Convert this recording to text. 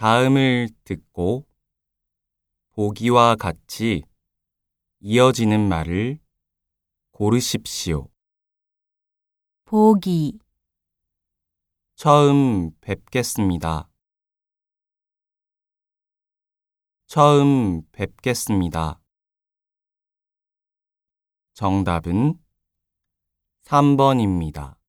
다음을 듣고 보기와 같이 이어지는 말을 고르십시오. 보기, 처음 뵙겠습니다. 처음 뵙겠습니다. 정답은 3번입니다.